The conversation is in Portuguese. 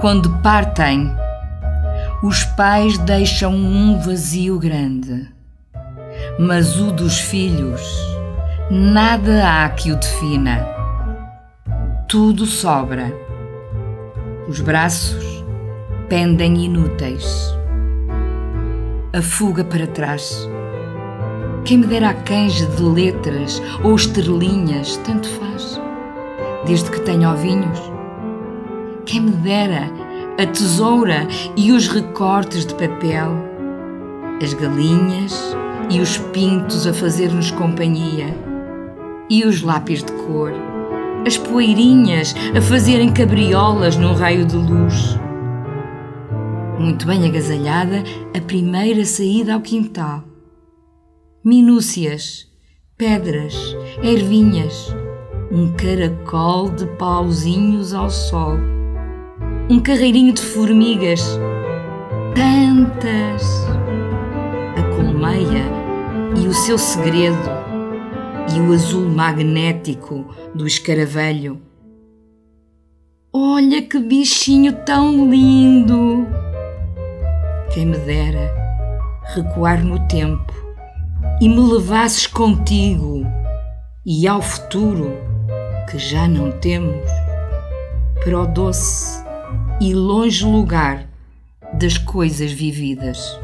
quando partem, os pais deixam um vazio grande, mas o dos filhos, nada há que o defina. Tudo sobra. Os braços pendem inúteis. A fuga para trás. Quem me dera a canja de letras ou estrelinhas, tanto faz, desde que tenha ovinhos. Quem me dera a tesoura e os recortes de papel, as galinhas e os pintos a fazer-nos companhia, e os lápis de cor, as poeirinhas a fazerem cabriolas num raio de luz. Muito bem agasalhada, a primeira saída ao quintal. Minúcias, pedras, ervinhas, um caracol de pauzinhos ao sol um carreirinho de formigas, tantas. A colmeia e o seu segredo, e o azul magnético do escaravelho. Olha que bichinho tão lindo! Quem me dera recuar no tempo e me levasses contigo e ao futuro que já não temos para o doce e longe lugar das coisas vividas.